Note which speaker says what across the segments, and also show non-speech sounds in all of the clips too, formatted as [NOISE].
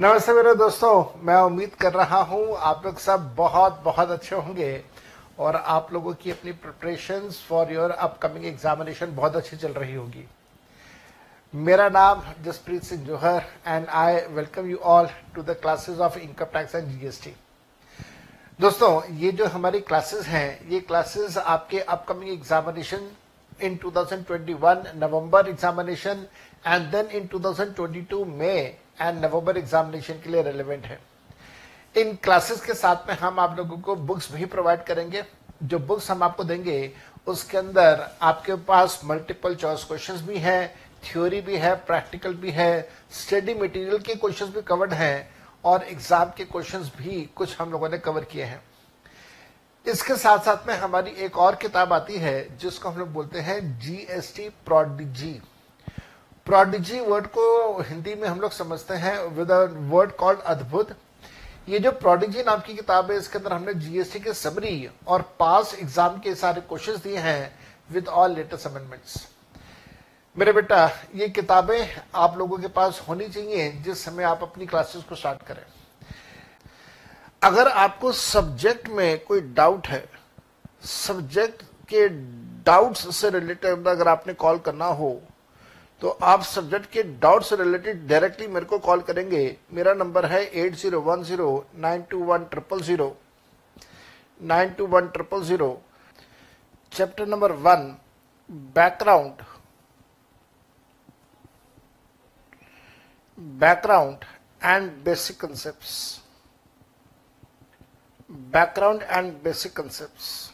Speaker 1: नमस्ते मेरे दोस्तों, मैं उम्मीद कर रहा हूँ आप लोग सब बहुत बहुत अच्छे होंगे और आप लोगों की अपनी preparations for your upcoming examination बहुत अच्छी चल रही होगी। मेरा नाम Jaspreet Singh Johar and I welcome you all to the classes of income tax and GST दोस्तों, ये जो हमारी क्लासेस हैं, ये क्लासेस आपके upcoming examination in 2021 November examination and then in 2022 May and November examination के लिए रेलिवेंट है। इन क्लासेस के साथ में हम आप लोगों को बुक्स भी प्रोवाइड करेंगे। जो बुक्स हम आपको देंगे, उसके अंदर आपके पास मल्टीपल चॉइस क्वेश्चंस भी हैं थ्योरी भी है प्रैक्टिकल भी है स्टडी मटेरियल के क्वेश्चंस भी कवर्ड हैं, और एग्ज़ाम के क्वेश्चंस भी कुछ हम लोगों ने कवर किए हैं। इसके साथ साथ में हमारी एक और किताब आती है, जिसको हम लोग बोलते हैं जीएसटी प्रोडिजी प्रोडिजी वर्ड को हिंदी में हम लोग समझते हैं विद वर्ड कॉल्ड अद्भुत। ये जो प्रोडिजी नाम की किताब है, इसके अंदर हमने जीएसटी के समरी और पास एग्ज़ाम के सारे क्वेश्चंस दिए हैं विद ऑल लेटेस्ट अमेंडमेंट्स मेरे बेटा, ये किताबें आप लोगों के पास होनी चाहिए जिस समय आप अपनी क्लासेस को स्टार्ट करें। अगर आपको सब्जेक्ट में कोई डाउट है सब्जेक्ट के डाउट्स से रिलेटेड अगर आपने कॉल करना हो तो आप सब्जेक्ट के डाउट से रिलेटेड डायरेक्टली मेरे को कॉल करेंगे। मेरा नंबर है eight zero one zero nine two one triple zero nine two one triple zero chapter number one background background and basic concept background and basic concepts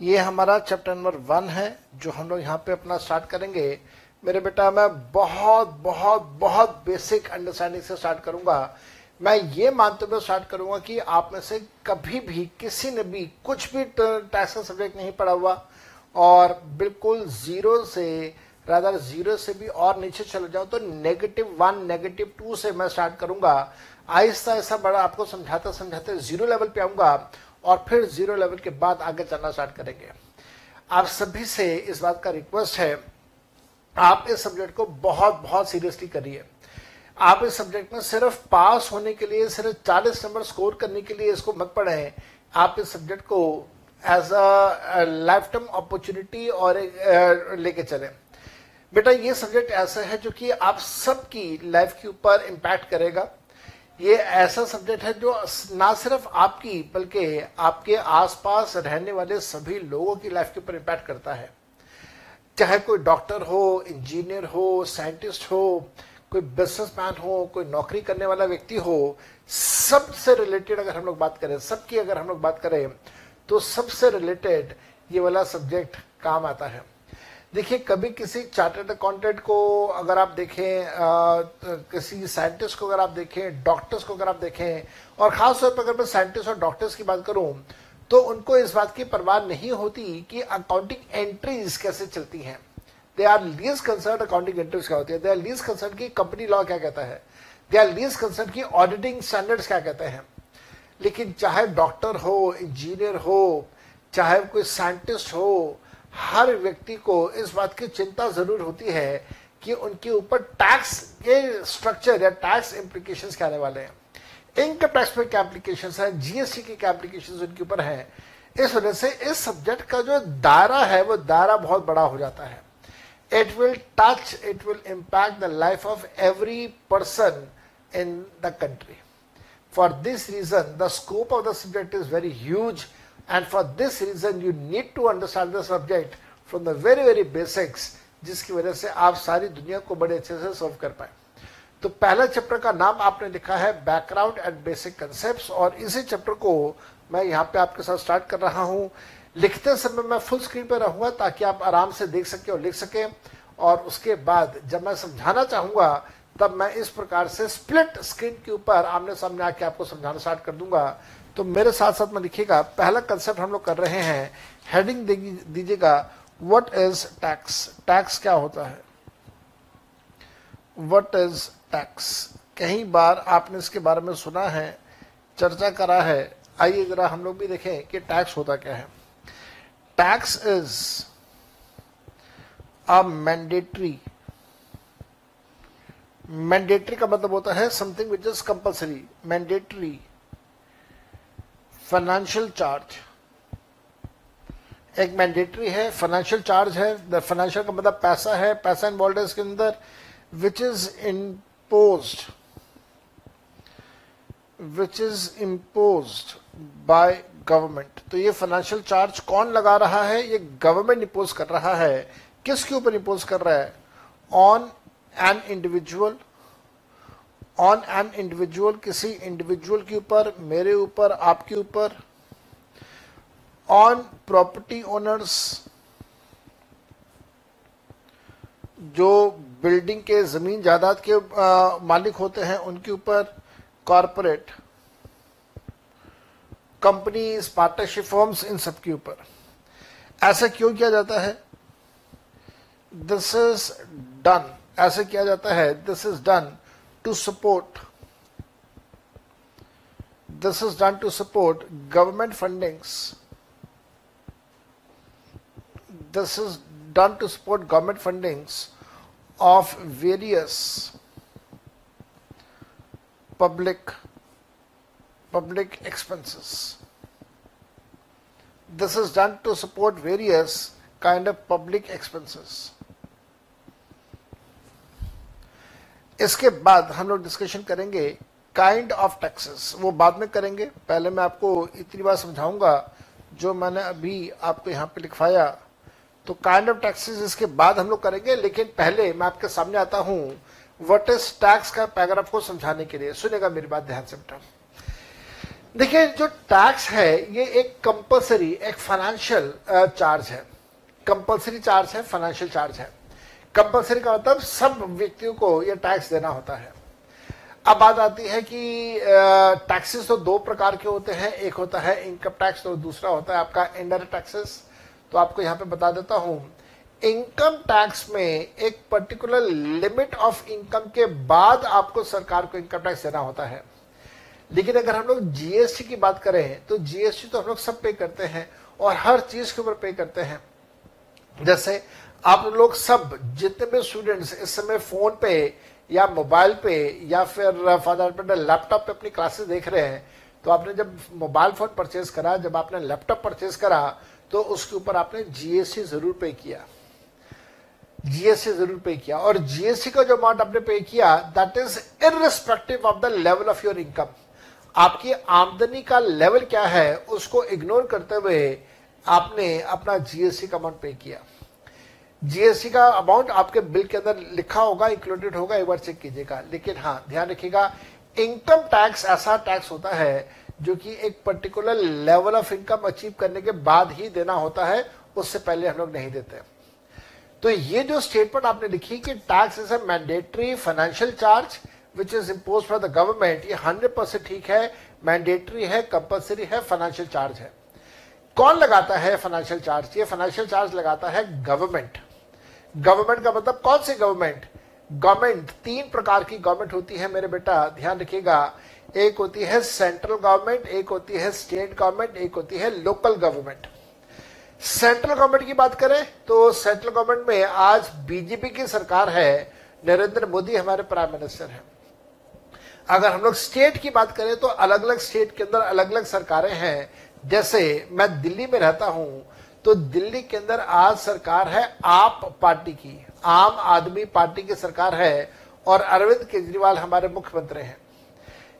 Speaker 1: ये हमारा chapter number one है, जो हम लोग यहाँ पे अपना स्टार्ट करेंगे। मेरे बेटा, मैं बहुत बहुत बहुत बेसिक अंडरस्टैंडिंग से स्टार्ट करूँगा। मैं ये मानते हुए स्टार्ट करूँगा कि आप में से कभी भी, किसी ने भी, कुछ भी टैक्स सब्जेक्ट नहीं पढ़ा हुआ और बिल्कुल ज़ीरो से रादर ज़ीरो से भी और नीचे चले जाओ तो नेगेटिव वन नेगेटिव टू से मैं स्टार्ट करूँगा। आहिस्ता आहिस्ता बड़ा आपको समझाते समझाते ज़ीरो लेवल पे आऊँगा और फिर ज़ीरो लेवल के बाद आगे चलना स्टार्ट करेंगे। आप सभी से इस बात का रिक्वेस्ट है, आप इस सब्जेक्ट को बहुत बहुत सीरियसली करिए। आप इस सब्जेक्ट में सिर्फ़ पास होने के लिए, सिर्फ़ 40 नंबर स्कोर करने के लिए इसको मत पढ़े। आप इस सब्जेक्ट को as a lifetime opportunity और लेके चले। बेटा, ये सब्जेक्ट ऐसा है जो कि आप सबकी लाइफ के ऊपर इम्पैक्ट करेगा। ये ऐसा सब्जेक्ट है जो ना सिर्फ़ आपकी, बल्कि आपके आसपास रहने वाले सभी लोगों की लाइफ के ऊपर इम्पैक्ट करता है। चाहे कोई डॉक्टर हो इंजीनियर हो साइंटिस्ट हो, कोई बिजनेसमैन हो, कोई नौकरी करने वाला व्यक्ति हो, सबसे रिलेटेड अगर हम लोग बात करें, सबकी अगर हम लोग बात करें तो सबसे रिलेटेड ये वाला सब्जेक्ट काम आता है। देखिए कभी किसी चार्टर्ड अकाउंटेंट को अगर आप देखें आ, किसी साइंटिस्ट को अगर आप देखें डॉक्टर्स को अगर आप देखें और खास तौर पर अगर मैं साइंटिस्ट और डॉक्टर्स की बात करूँ तो उनको इस बात की परवाह नहीं होती कि अकाउंटिंग एंट्रीज कैसे चलती हैं। They are lease concern accounting entries क्या होती है? दे आर लीज कंसर्न की कंपनी लॉ क्या कहता है? दे आर लीज कंसर्न की ऑडिटिंग स्टैंडर्ड्स क्या कहते हैं? लेकिन चाहे डॉक्टर हो इंजीनियर हो चाहे कोई साइंटिस्ट हो हर व्यक्ति को इस बात की चिंता ज़रूर होती है कि उनके ऊपर टैक्स के स्ट्रक्चर या टैक्स इम्प्लीकेशन क्या आने वाले हैं। इनकम टैक्स में क्या एप्लीकेशन है? जीएसटी की क्या एप्लीकेशन उनके ऊपर है? इस वजह से इस सब्जेक्ट का जो दायरा है, वो दायरा बहुत बड़ा हो जाता है। It will touch it will impact the life of every person in the country for this reason the scope of the subject is very huge and for this reason, you need to understand the subject from the very very basics, जिसकी वजह से आप सारी दुनिया को बड़े अच्छे से सॉल्व कर पाए। तो पहला चैप्टर का नाम आपने लिखा है बैकग्राउंड एंड बेसिक कंसेप्ट और इसी चैप्टर को मैं यहाँ पे आपके साथ स्टार्ट कर रहा हूँ। लिखते समय मैं फुल स्क्रीन पे रहूँगा ताकि आप आराम से देख सके और लिख सके। और उसके बाद जब मैं समझाना चाहूँगा, तब मैं इस प्रकार से स्प्लिट स्क्रीन के ऊपर आमने सामने आके आपको समझाना स्टार्ट कर दूँगा। तो मेरे साथ साथ में लिखिएगा, पहला कंसेप्ट हम लोग कर रहे हैं हेडिंग दीजिएगा व्हाट इज़ टैक्स टैक्स क्या होता है? व्हाट इज़ टैक्स कई बार आपने इसके बारे में सुना है, चर्चा करा है, आइए जरा हम लोग भी देखें कि टैक्स होता क्या है। Tax is a mandatory mandatory का मतलब होता है something which is compulsory mandatory financial charge एक मैंडेटरी है फाइनेंशियल चार्ज है फाइनेंशियल का मतलब पैसा है, पैसा इन्वॉल्व है इसके अंदर which is impose which is impose by government तो ये फाइनेंशियल चार्ज कौन लगा रहा है? ये गवर्नमेंट इम्पोज कर रहा है। किसके ऊपर इम्पोज कर रहा है? On an individual on an individual किसी इंडिविजुअल के ऊपर मेरे ऊपर आपके ऊपर ऑन प्रॉपर्टी ओनर्स जो बिल्डिंग के ज़मीन जायदाद के आ, मालिक होते हैं उनके ऊपर कॉरपोरेट कंपनीज़ पार्टनरशिप फॉर्म्स इन सब के ऊपर। ऐसा क्यों किया जाता है? दिस इज़ डन ऐसे किया जाता है this is done to support. This is done to support government fundings. This is done to support government fundings of various public public expenses. This is done to support various kind of public expenses. इसके बाद हम लोग discussion करेंगे kind of taxes वो बाद में करेंगे। पहले मैं आपको इतनी बात समझाऊँगा, जो मैंने अभी आपको यहाँ पे लिखवाया। तो काइंड ऑफ़ टैक्सेस इसके बाद हम लोग करेंगे, लेकिन पहले मैं आपके सामने आता हूँ वट इज़ टैक्स का पैराग्राफ को समझाने के लिए। सुनेगा मेरी बात ध्यान से बेटा। देखिए, जो टैक्स है, ये एक कंपलसरी एक फाइनेंशियल चार्ज है। कंपलसरी चार्ज है फाइनेंशियल चार्ज है। कंपलसरी का मतलब सब व्यक्तियों को यह टैक्स देना होता है। अब बात आती है कि टैक्सेस तो दो प्रकार के होते हैं। एक होता है इनकम टैक्स और दूसरा होता है आपका इंडायरेक्ट टैक्सेस तो आपको यहाँ पे बता देता हूँ इनकम टैक्स में एक पर्टिकुलर लिमिट ऑफ़ इनकम के बाद आपको सरकार को इनकम टैक्स देना होता है। लेकिन अगर हम लोग जीएसटी की बात करें तो जीएसटी तो हम लोग सब पे करते हैं और हर चीज़ के ऊपर पे करते हैं। जैसे आप लोग सब जितने भी स्टूडेंट्स इस समय फ़ोन पे या मोबाइल पे या फिर फॉर लैपटॉप पे अपनी क्लासेस देख रहे हैं तो आपने जब मोबाइल फ़ोन परचेज करा, जब आपने लैपटॉप परचेज करा तो उसके ऊपर आपने जीएसटी ज़रूर पे किया। जीएसटी ज़रूर पे किया। और जीएसटी का जो अमाउंट आपने पे किया that is irrespective of the level of your income आपकी आमदनी का लेवल क्या है, उसको इग्नोर करते हुए आपने अपना जीएसटी का अमाउंट पे किया। जीएसटी का अमाउंट आपके बिल के अंदर लिखा होगा इंक्लूडेड होगा, एक बार चेक कीजिएगा। लेकिन हाँ ध्यान रखिएगा इनकम टैक्स ऐसा टैक्स होता है जो कि एक particular level of income achieve करने के बाद ही देना होता है, उससे पहले हम लोग नहीं देते। तो ये जो स्टेटमेंट आपने लिखी कि tax is a mandatory financial charge which is impose for the government ये हंड्रेड परसेंट ठीक है मैंडेटरी है कंपल्सरी है फाइनेंशियल चार्ज है। कौन लगाता है फाइनेंशियल चार्ज ये फाइनेंशियल चार्ज लगाता है गवर्नमेंट गवर्नमेंट का मतलब कौन सी गवर्नमेंट? गवर्नमेंट, तीन प्रकार की गवर्नमेंट होती है मेरे बेटा, ध्यान रखिएगा। एक होती है सेंट्रल गवर्नमेंट, एक होती है स्टेट गवर्नमेंट, एक होती है लोकल गवर्नमेंट। सेंट्रल गवर्नमेंट की बात करें तो सेंट्रल गवर्नमेंट में आज बीजेपी की सरकार है, नरेंद्र मोदी हमारे प्राइम मिनिस्टर हैं। अगर हम लोग स्टेट की बात करें तो अलग अलग स्टेट के अंदर अलग अलग सरकारें हैं। जैसे मैं दिल्ली में रहता हूँ तो दिल्ली के अंदर आज सरकार है, आप पार्टी की। आम आदमी पार्टी की सरकार है और अरविंद केजरीवाल हमारे मुख्यमंत्री हैं।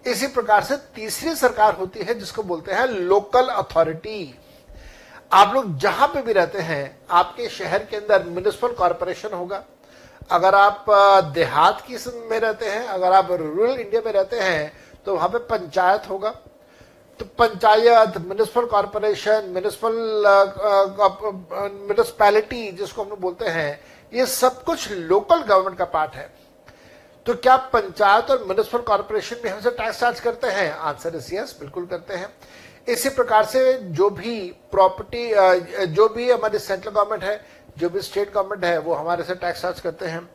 Speaker 1: इसी प्रकार से तीसरी सरकार होती है जिसको बोलते हैं लोकल अथॉरिटी। आप लोग जहाँ पे भी रहते हैं, आपके शहर के अंदर म्यूनिसिपल कॉरपोरेशन होगा। अगर आप देहात की में रहते हैं, अगर आप रूरल इंडिया में रहते हैं तो वहाँ पे पंचायत होगा। तो panchayat municipal corporation municipal municipality जिसको हम बोलते हैं, ये सब कुछ लोकल गवर्नमेंट का पार्ट है। तो क्या पंचायत और म्यूनिसिपल कॉरपोरेशन भी हमसे टैक्स चार्ज करते हैं? आंसर इज़ यस बिल्कुल करते हैं। इसी प्रकार से जो भी प्रॉपर्टी जो भी हमारी सेंट्रल गवर्नमेंट है, जो भी स्टेट गवर्नमेंट है, वो हमारे से टैक्स चार्ज करते हैं।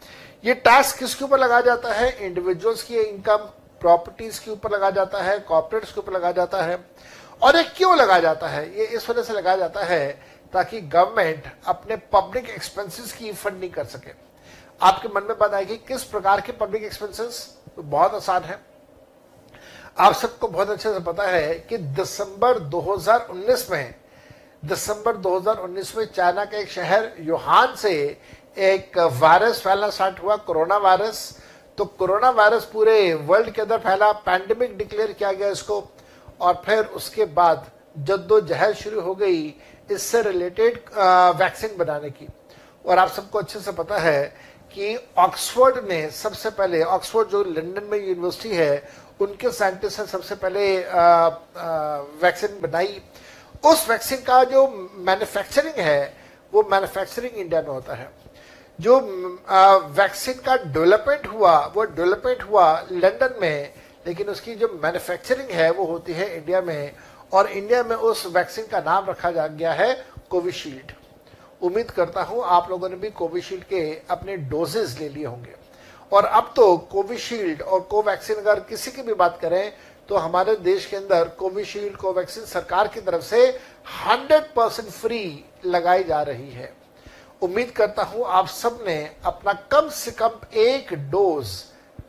Speaker 1: ये टैक्स किसके ऊपर लगाया जाता है? इंडिविजुअल्स की इनकम प्रॉपर्टीज़ के ऊपर लगाया जाता है कॉर्पोरेट्स के ऊपर लगाया जाता है, और ये क्यों लगाया जाता है? ये इस वजह से लगाया जाता है ताकि गवर्नमेंट अपने पब्लिक एक्सपेंसेस की फंडिंग कर सके। आपके मन में बात आएगी, किस प्रकार के पब्लिक एक्सपेंसेस तो बहुत आसान है। आप सबको बहुत अच्छे से पता है कि दिसंबर 2019 में, दिसंबर 2019 में चाइना का एक शहर, युहान से एक वायरस फैलना स्टार्ट हुआ, कोरोना वायरस तो कोरोना वायरस पूरे वर्ल्ड के अंदर फैला पैंडेमिक डिक्लेयर किया गया इसको, और फिर उसके बाद जद्दोजहद शुरू हो गई इससे रिलेटेड वैक्सीन बनाने की। और आप सबको अच्छे से पता है कि ऑक्सफोर्ड ने सबसे पहले, ऑक्सफोर्ड जो लंदन में यूनिवर्सिटी है, उनके साइंटिस्ट ने सबसे पहले वैक्सीन बनाई। उस वैक्सीन का जो मैन्युफैक्चरिंग है, वो मैन्युफैक्चरिंग इंडिया में होता है। जो वैक्सीन का डेवलपमेंट हुआ, वो डेवलपमेंट हुआ लंदन में, लेकिन उसकी जो मैन्युफैक्चरिंग है, वो होती है इंडिया में, और इंडिया में उस वैक्सीन का नाम रखा जा गया है कोविशील्ड उम्मीद करता हूँ आप लोगों ने भी कोविशील्ड के अपने डोजेस ले लिए होंगे। और अब तो कोविशील्ड और कोवैक्सीन अगर किसी की भी बात करें तो हमारे देश के अंदर कोविशील्ड कोवैक्सीन सरकार की तरफ़ से 100 परसेंट फ्री लगाई जा रही है। उम्मीद करता हूँ आप सबने अपना कम से कम एक डोज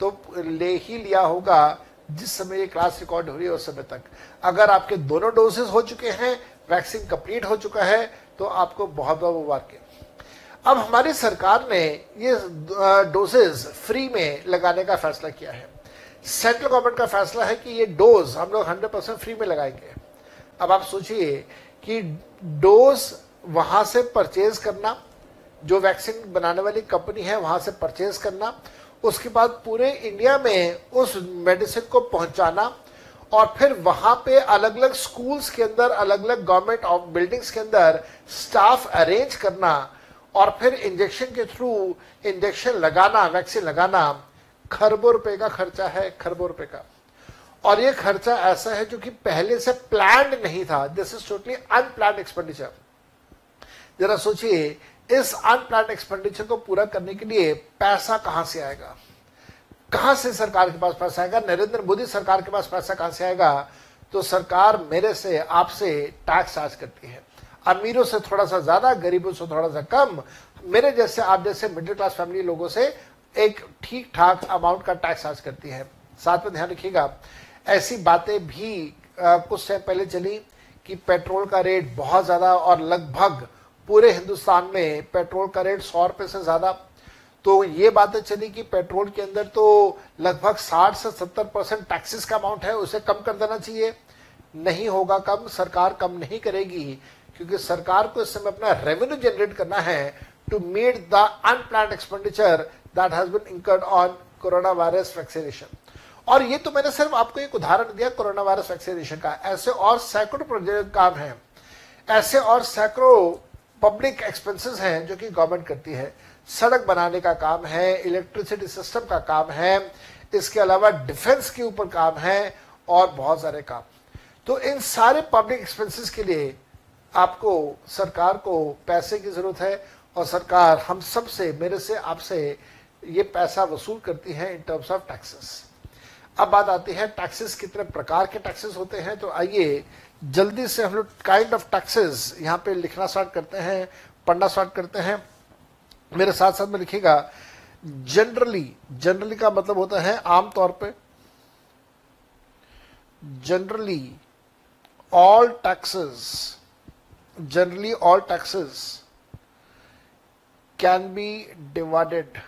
Speaker 1: तो ले ही लिया होगा, जिस समय ये क्लास रिकॉर्ड हो रही है उस समय तक। अगर आपके दोनों डोजेस हो चुके हैं वैक्सीन कंप्लीट हो चुका है तो आपको बहुत बहुत मुबारक। अब हमारी सरकार ने ये डोजेज फ्री में लगाने का फैसला किया है। सेंट्रल गवर्नमेंट का फैसला है कि ये डोज हम लोग हंड्रेड परसेंट फ्री में लगाएँगे। अब आप सोचिए कि डोज वहाँ से परचेज करना जो वैक्सीन बनाने वाली कंपनी है, वहाँ से परचेज करना, उसके बाद पूरे इंडिया में उस मेडिसिन को पहुंचाना, और फिर वहाँ पे अलग अलग स्कूल्स के अंदर अलग अलग गवर्नमेंट ऑफ़ बिल्डिंग्स के अंदर स्टाफ अरेंज करना, और फिर इंजेक्शन के थ्रू इंजेक्शन लगाना, वैक्सीन लगाना, खरबों रुपए का खर्चा है, खरबों रुपए का। और ये खर्चा ऐसा है जो कि पहले से प्लान नहीं था। This is totally unplan expenditure जरा सोचिए इस अनप्लान एक्सपेंडिचर को पूरा करने के लिए पैसा कहाँ से आएगा? कहाँ से सरकार के पास पैसा आएगा? नरेंद्र मोदी सरकार के पास पैसा कहाँ से आएगा? तो सरकार मेरे से, आपसे टैक्स चार्ज करती है। अमीरों से थोड़ा सा ज़्यादा, गरीबों से थोड़ा सा कम। मेरे जैसे, आप जैसे मिडिल क्लास फैमिली लोगों से एक ठीक ठाक अमाउंट का टैक्स चार्ज करती है। साथ में ध्यान रखिएगा, ऐसी बातें भी कुछ टाइम पहले चली कि पेट्रोल का रेट बहुत ज़्यादा और लगभग पूरे हिंदुस्तान में पेट्रोल का रेट सौ रुपए से ज़्यादा। तो ये बातें चली कि पेट्रोल के अंदर तो लगभग 60 से 70 परसेंट टैक्सेस का अमाउंट है, उसे कम कर देना चाहिए। नहीं होगा कम, सरकार कम नहीं करेगी, क्योंकि सरकार को इस समय अपना रेवेन्यू जनरेट करना है to meet the unplan expenditure that has been incurred on corona virus vaccination और ये तो मैंने सिर्फ़ आपको एक उदाहरण दिया कोरोना वायरस वैक्सीनेशन का। ऐसे और सैकड़ों काम है। ऐसे और सैकड़ों पब्लिक एक्सपेंसेस हैं जो कि गवर्नमेंट करती है। सड़क बनाने का काम है इलेक्ट्रिसिटी सिस्टम का काम है, इसके अलावा डिफेंस के ऊपर काम है और बहुत सारे काम। तो इन सारे पब्लिक एक्सपेंसेस के लिए आपको, सरकार को पैसे की ज़रूरत है और सरकार हम सबसे मेरे से, आपसे ये पैसा वसूल करती है इन टर्म्स ऑफ़ टैक्सेस अब बात आती है टैक्सेस कितने प्रकार के टैक्सेस होते हैं तो आइए जल्दी से हम लोग काइंड ऑफ़ टैक्सेस यहाँ पे लिखना स्टार्ट करते हैं, पढ़ना स्टार्ट करते हैं। मेरे साथ साथ में लिखेगा जनरली जनरली का मतलब होता है आमतौर पे generally all taxes generally all taxes can be divided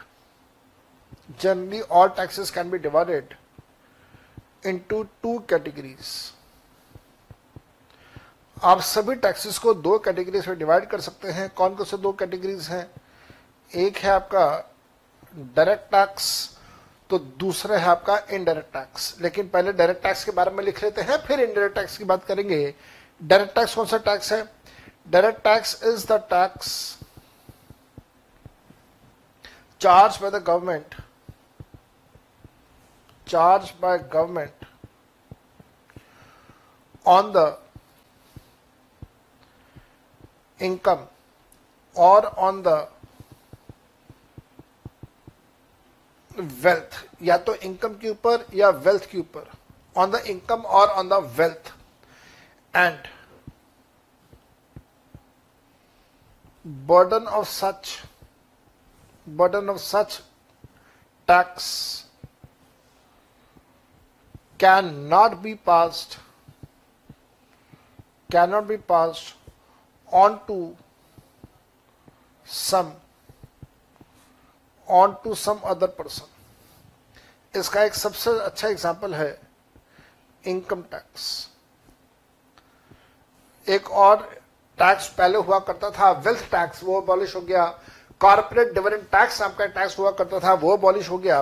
Speaker 1: generally all taxes can be divided into two categories. आप सभी टैक्सेस को दो कैटेगरीज में डिवाइड कर सकते हैं। कौन कौन से दो कैटेगरीज हैं? एक है आपका डायरेक्ट टैक्स तो दूसरा है आपका इनडायरेक्ट टैक्स लेकिन पहले डायरेक्ट टैक्स के बारे में लिख लेते हैं, फिर इनडायरेक्ट टैक्स की बात करेंगे। डायरेक्ट टैक्स कौन सा टैक्स है? Direct tax is the tax charge by the government charged by government on the income or on the wealth या तो इनकम के ऊपर या वेल्थ के ऊपर ऑन द इनकम और on the wealth and burden of such burden of such tax cannot be passed, cannot be passed on to some on to some other person. इसका एक सबसे अच्छा एग्ज़ाम्पल है इनकम टैक्स एक और tax पहले हुआ करता था वेल्थ टैक्स वो अबॉलिश हो गया। कॉर्पोरेट डिविडेंड टैक्स नाम का टैक्स हुआ करता था, वो अबॉलिश हो गया।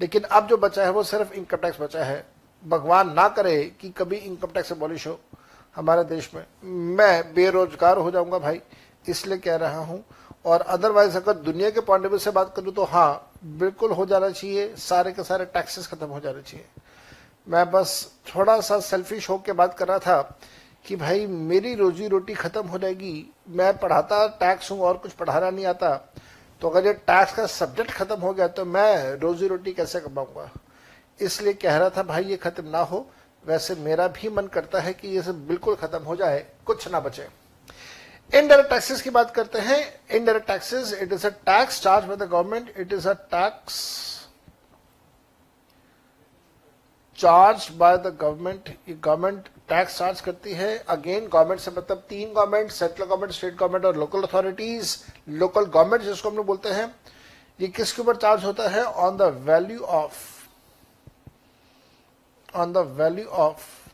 Speaker 1: लेकिन अब जो बचा है, वो सिर्फ़ इनकम टैक्स बचा है। भगवान ना करे कि कभी इनकम टैक्स अबॉलिश हो हमारे देश में। मैं बेरोजगार हो जाऊँगा भाई, इसलिए कह रहा हूँ। और अदरवाइज़ अगर दुनिया के पॉइंट से बात करूँ तो हाँ बिल्कुल हो जाना चाहिए, सारे के सारे टैक्सेस खत्म हो जाने चाहिए। मैं बस थोड़ा सा सेल्फिश होकर बात कर रहा था कि भाई, मेरी रोजी रोटी खत्म हो जाएगी, मैं पढ़ाता टैक्स हूँ और कुछ पढ़ाना नहीं आता तो अगर ये टैक्स का सब्जेक्ट खत्म हो गया तो मैं रोजी रोटी कैसे कमाऊँगा? इसलिए कह रहा था, भाई, ये खत्म ना हो। वैसे मेरा भी मन करता है कि ये सब बिल्कुल खत्म हो जाए, कुछ ना बचे। इनडायरेक्ट टैक्सेस की बात करते हैं। Indirect taxes it is a tax charge by the government it is a tax charge by the government ये गवर्नमेंट टैक्स चार्ज करती है। अगेन गवर्नमेंट से मतलब तीन government central government state government और लोकल अथॉरिटीज लोकल गवर्नमेंट जिसको हम लोग बोलते हैं, ये किसके ऊपर चार्ज होता है? On the value of on the value of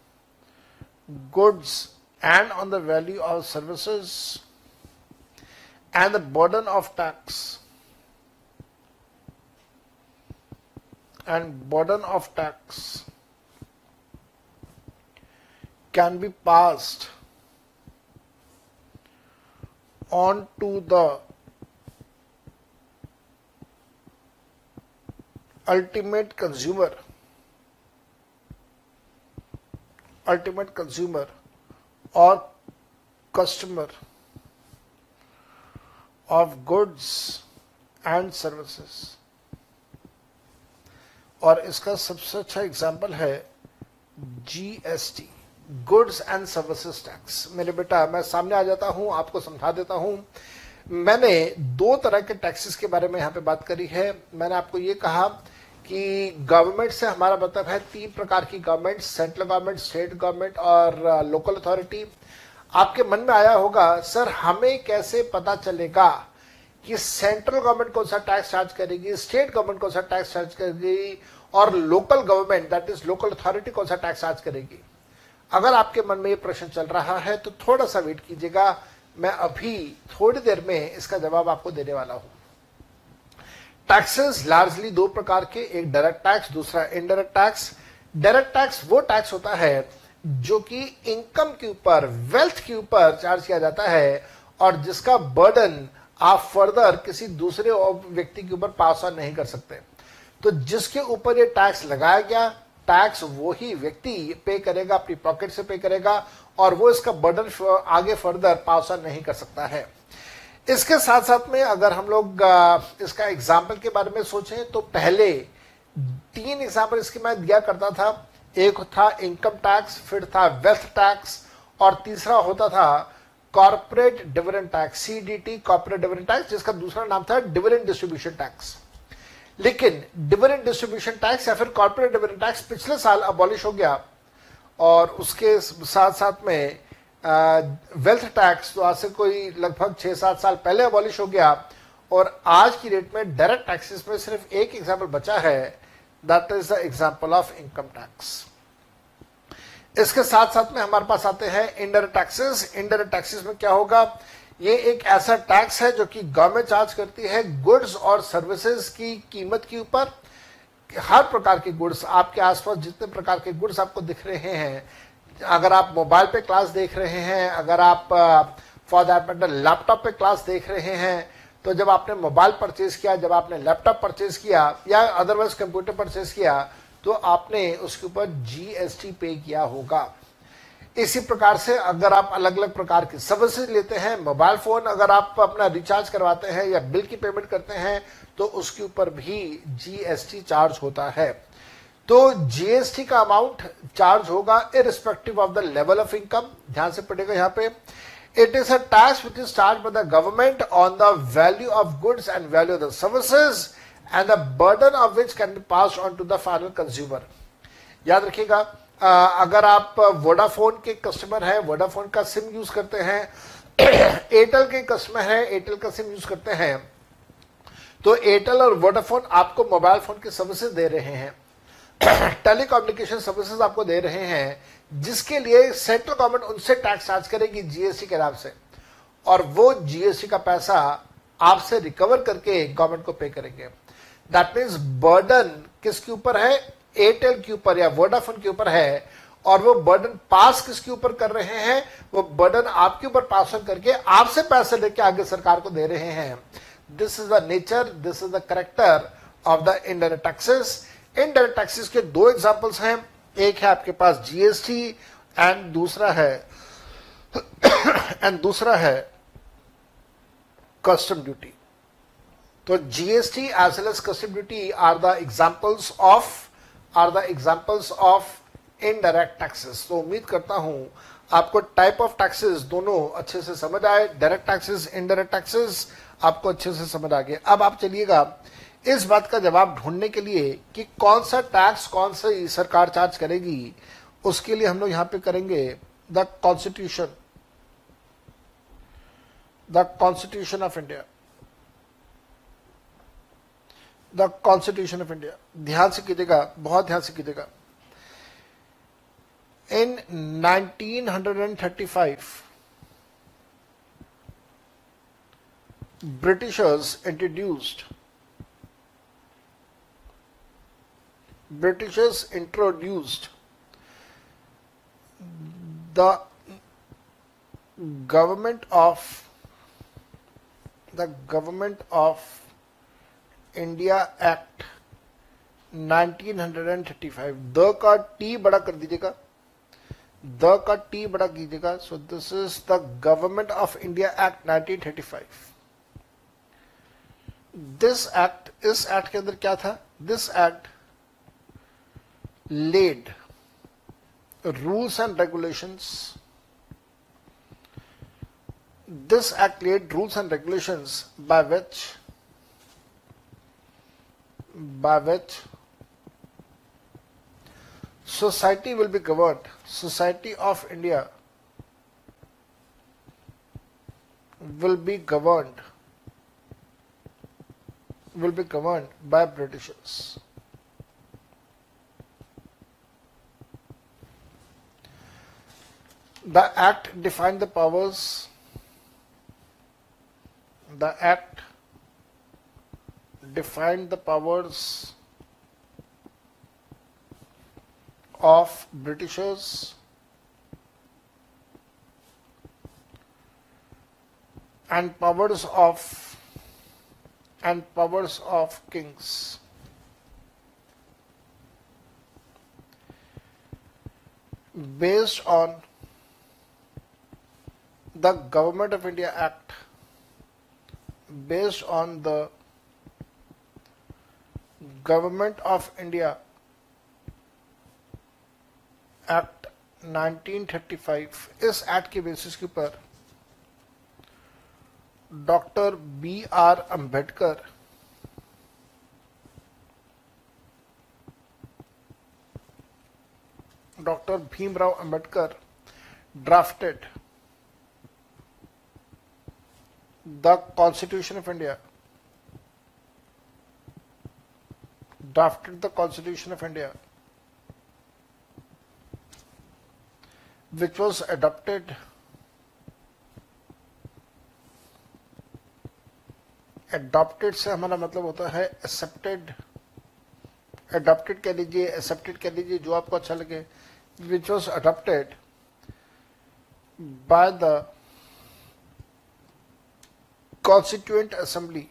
Speaker 1: goods and on the value of services and the burden of tax and burden of tax can be passed on to the ultimate consumer. Ultimate consumer or customer of goods and services. और इसका सबसे अच्छा example है GST goods and services tax मेरे बेटा, मैं सामने आ जाता हूँ, आपको समझा देता हूँ। मैंने दो तरह के टैक्सेस के बारे में यहाँ पे बात करी है। मैंने आपको ये कहा कि गवर्नमेंट से हमारा मतलब है तीन प्रकार की government central government state government और लोकल uh, अथॉरिटी आपके मन में आया होगा सर हमें कैसे पता चलेगा कि सेंट्रल गवर्नमेंट कौन सा टैक्स चार्ज करेगी स्टेट गवर्नमेंट कौन सा टैक्स चार्ज करेगी और local government that is local authority कौन सा टैक्स चार्ज करेगी? अगर आपके मन में ये प्रश्न चल रहा है तो थोड़ा सा वेट कीजिएगा। मैं अभी थोड़ी देर में इसका जवाब आपको देने वाला हूँ। टैक्सेस लार्जली दो प्रकार के, एक डायरेक्ट टैक्स दूसरा इनडायरेक्ट टैक्स डायरेक्ट टैक्स वो टैक्स होता है जो कि इनकम के ऊपर वेल्थ के ऊपर चार्ज किया जाता है और जिसका बर्डन आप फर्दर किसी दूसरे व्यक्ति के ऊपर पास ऑन नहीं कर सकते। तो जिसके ऊपर ये टैक्स लगाया गया टैक्स वो ही व्यक्ति पे करेगा, अपनी पॉकेट से पे करेगा और वो इसका बर्डन आगे फर्दर पास ऑन नहीं कर सकता है। इसके साथ साथ में अगर हम लोग इसका एग्ज़ाम्पल के बारे में सोचें तो पहले तीन एग्ज़ाम्पल इसके मैं दिया करता था। एक था इनकम टैक्स फिर था वेल्थ टैक्स और तीसरा होता था corporate dividend tax CDT corporate dividend tax जिसका दूसरा नाम था डिविडेंड डिस्ट्रीब्यूशन टैक्स लेकिन डिविडेंड डिस्ट्रीब्यूशन टैक्स या फिर कॉर्पोरेट डिविडेंड टैक्स पिछले साल अबॉलिश हो गया, और उसके साथ साथ में वेल्थ टैक्स तो आज से कोई लगभग छह सात साल पहले अबॉलिश हो गया और आज की डेट में डायरेक्ट टैक्सेस में सिर्फ़ एक एग्ज़ाम्पल बचा है that is the example of income tax इसके साथ साथ में हमारे पास आते हैं इंडायरेक्ट टैक्सेस इंडायरेक्ट टैक्सेस में क्या होगा? ये एक ऐसा टैक्स है जो कि गवर्नमेंट चार्ज करती है गुड्स और सर्विसेज़ की कीमत के ऊपर। हर प्रकार के गुड्स आपके आसपास जितने प्रकार के गुड्स आपको दिख रहे हैं अगर आप मोबाइल पे क्लास देख रहे हैं, अगर आप फॉर दैट मैटर लैपटॉप पे क्लास देख रहे हैं तो जब आपने मोबाइल परचेज किया, जब आपने लैपटॉप परचेज किया, या अदरवाइज़ कंप्यूटर परचेज किया तो आपने उसके ऊपर जीएसटी पे किया होगा। इसी प्रकार से अगर आप अलग अलग प्रकार की सर्विसेज़ लेते हैं मोबाइल फ़ोन अगर आप अपना रिचार्ज करवाते हैं या बिल की पेमेंट करते हैं तो उसके ऊपर भी जीएसटी चार्ज होता है। तो जीएसटी का अमाउंट चार्ज होगा irrespective of the level of income ध्यान से पड़ेगा यहाँ पे it is a tax which is charged by the government on the value of goods and value of the services and the burden of which can be passed on to the final consumer. याद रखिएगा अगर आप Vodafone के customer हैं Vodafone का SIM use करते हैं [COUGHS] Airtel के कस्टमर हैं एयरटेल का सिम यूज़ करते हैं तो एयरटेल और वोडाफोन आपको मोबाइल फ़ोन की सर्विसेज़ दे रहे हैं टेलीकम्युनिकेशन सर्विसेज़ आपको दे रहे हैं, जिसके लिए सेंट्रल गवर्नमेंट उनसे टैक्स चार्ज करेगी जीएसटी के नाम से। और वो जीएसटी का पैसा आपसे रिकवर करके गवर्नमेंट को पे करेंगे। दैट मीन्स बर्डन किसके ऊपर है? एयरटेल के ऊपर या वोडाफोन के ऊपर है। और वो बर्डन पास किसके ऊपर कर रहे हैं? वो बर्डन आपके ऊपर पास ऑन करके आपसे पैसे लेके आगे सरकार को दे रहे हैं। This is the nature this is the character of the Indian taxes indirect taxes के दो एग्जांपल्स हैं। एक है आपके पास जीएसटी एंड दूसरा है एंड दूसरा है कस्टम ड्यूटी तो GST as well as custom duty are the examples of are the examples of indirect taxes तो उम्मीद करता हूँ आपको टाइप ऑफ़ टैक्सेस दोनों अच्छे से समझ आए। डायरेक्ट टैक्सेस इनडायरेक्ट टैक्सेस आपको अच्छे से समझ आ गए। अब आप चलिएगा। इस बात का जवाब ढूँढने के लिए कि कौन सा टैक्स कौन सी सरकार चार्ज करेगी, उसके लिए हम लोग यहाँ पे करेंगे the constitution the constitution of India the constitution of India ध्यान से कीजिएगा, बहुत ध्यान से कीजिएगा। In 1935 Britishers introduced Britishers introduced the government of, the government of India Act 1935 the का टी बड़ा कर दीजिएगा द का टी बड़ा कीजिएगा so this is the government of India act 1935 this act इस एक्ट के अंदर क्या था this act laid rules and regulations. This act laid rules and regulations by which by which society will be governed. Society of India will be governed will be governed by Britishers. The Act defined the powers. The Act defined the powers of Britishers and powers of and powers of kings. Based on the Government of India Act based on the Government of India Act 1935 इस act के basis के ऊपर doctor B R Ambedkar doctor Bhimrao Ambedkar drafted the constitution of India drafted the constitution of India which was adopted adopted से हमारा मतलब होता है accepted adopted कह लीजिए एक्सेप्टेड कह लीजिए, जो आपको अच्छा लगे. Which was adopted by the Constituent Assembly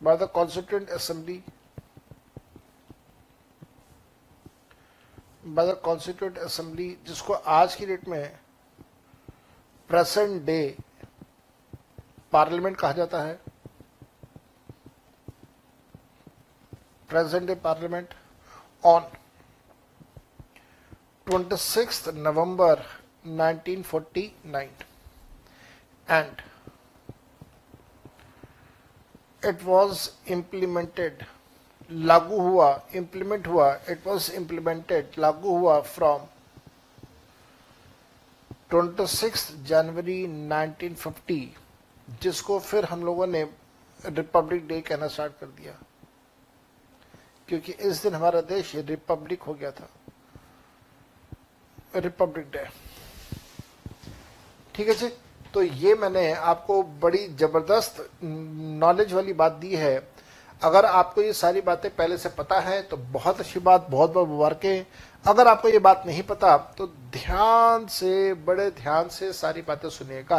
Speaker 1: by the Constituent Assembly by the Constituent Assembly जिसको आज की डेट में प्रेजेंट डे पार्लियामेंट कहा जाता है present day parliament on 26th November 1949 and it was implemented लागू हुआ implement हुआ it was implemented लागू हुआ from 26 जनवरी 1950 जिसको फिर हम लोगों ने रिपब्लिक डे कहना स्टार्ट कर दिया। क्योंकि इस दिन हमारा देश रिपब्लिक हो गया था। रिपब्लिक डे ठीक है जी? तो ये मैंने आपको बड़ी ज़बरदस्त नॉलेज वाली बात दी है। अगर आपको ये सारी बातें पहले से पता है तो बहुत अच्छी बात, बहुत बहुत मुबारकें। अगर आपको ये बात नहीं पता तो ध्यान से, बड़े ध्यान से सारी बातें सुनिएगा।